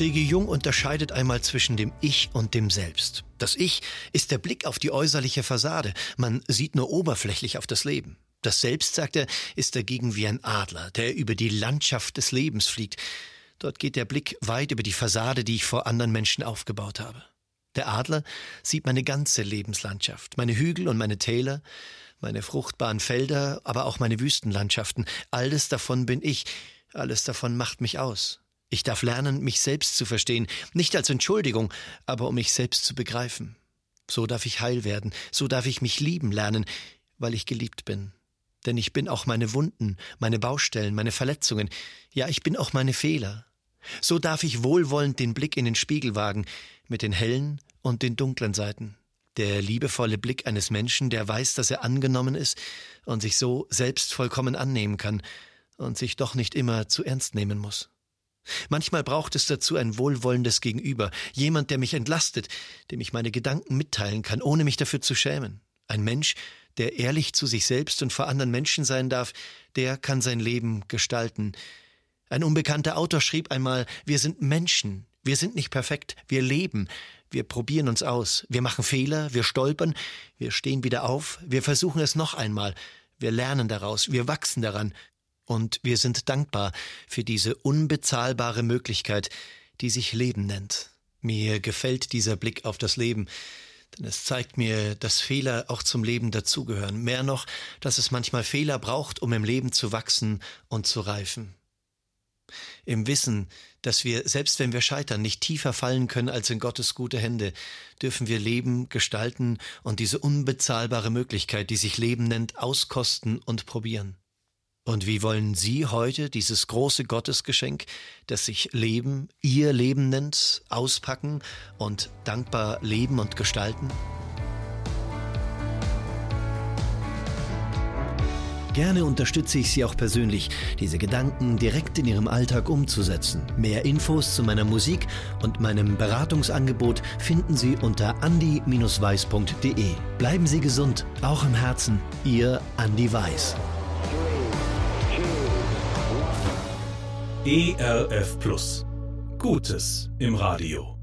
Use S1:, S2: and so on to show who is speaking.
S1: C.G. Jung unterscheidet einmal zwischen dem Ich und dem Selbst. Das Ich ist der Blick auf die äußerliche Fassade. Man sieht nur oberflächlich auf das Leben. Das Selbst, sagt er, ist dagegen wie ein Adler, der über die Landschaft des Lebens fliegt. Dort geht der Blick weit über die Fassade, die ich vor anderen Menschen aufgebaut habe. Der Adler sieht meine ganze Lebenslandschaft, meine Hügel und meine Täler, meine fruchtbaren Felder, aber auch meine Wüstenlandschaften. Alles davon bin ich, alles davon macht mich aus. Ich darf lernen, mich selbst zu verstehen, nicht als Entschuldigung, aber um mich selbst zu begreifen. So darf ich heil werden, so darf ich mich lieben lernen, weil ich geliebt bin. Denn ich bin auch meine Wunden, meine Baustellen, meine Verletzungen, ja, ich bin auch meine Fehler. So darf ich wohlwollend den Blick in den Spiegel wagen, mit den hellen und den dunklen Seiten. Der liebevolle Blick eines Menschen, der weiß, dass er angenommen ist und sich so selbst vollkommen annehmen kann und sich doch nicht immer zu ernst nehmen muss. Manchmal braucht es dazu ein wohlwollendes Gegenüber, jemand, der mich entlastet, dem ich meine Gedanken mitteilen kann, ohne mich dafür zu schämen. Ein Mensch, der ehrlich zu sich selbst und vor anderen Menschen sein darf, der kann sein Leben gestalten. Ein unbekannter Autor schrieb einmal, wir sind Menschen, wir sind nicht perfekt, wir leben, wir probieren uns aus, wir machen Fehler, wir stolpern, wir stehen wieder auf, wir versuchen es noch einmal, wir lernen daraus, wir wachsen daran, und wir sind dankbar für diese unbezahlbare Möglichkeit, die sich Leben nennt. Mir gefällt dieser Blick auf das Leben, denn es zeigt mir, dass Fehler auch zum Leben dazugehören. Mehr noch, dass es manchmal Fehler braucht, um im Leben zu wachsen und zu reifen. Im Wissen, dass wir, selbst wenn wir scheitern, nicht tiefer fallen können als in Gottes gute Hände, dürfen wir Leben gestalten und diese unbezahlbare Möglichkeit, die sich Leben nennt, auskosten und probieren. Und wie wollen Sie heute dieses große Gottesgeschenk, das sich Leben, Ihr Leben nennt, auspacken und dankbar leben und gestalten? Gerne unterstütze ich Sie auch persönlich, diese Gedanken direkt in Ihrem Alltag umzusetzen. Mehr Infos zu meiner Musik und meinem Beratungsangebot finden Sie unter andi-weiß.de. Bleiben Sie gesund, auch im Herzen. Ihr Andi Weiß.
S2: ERF Plus. Gutes im Radio.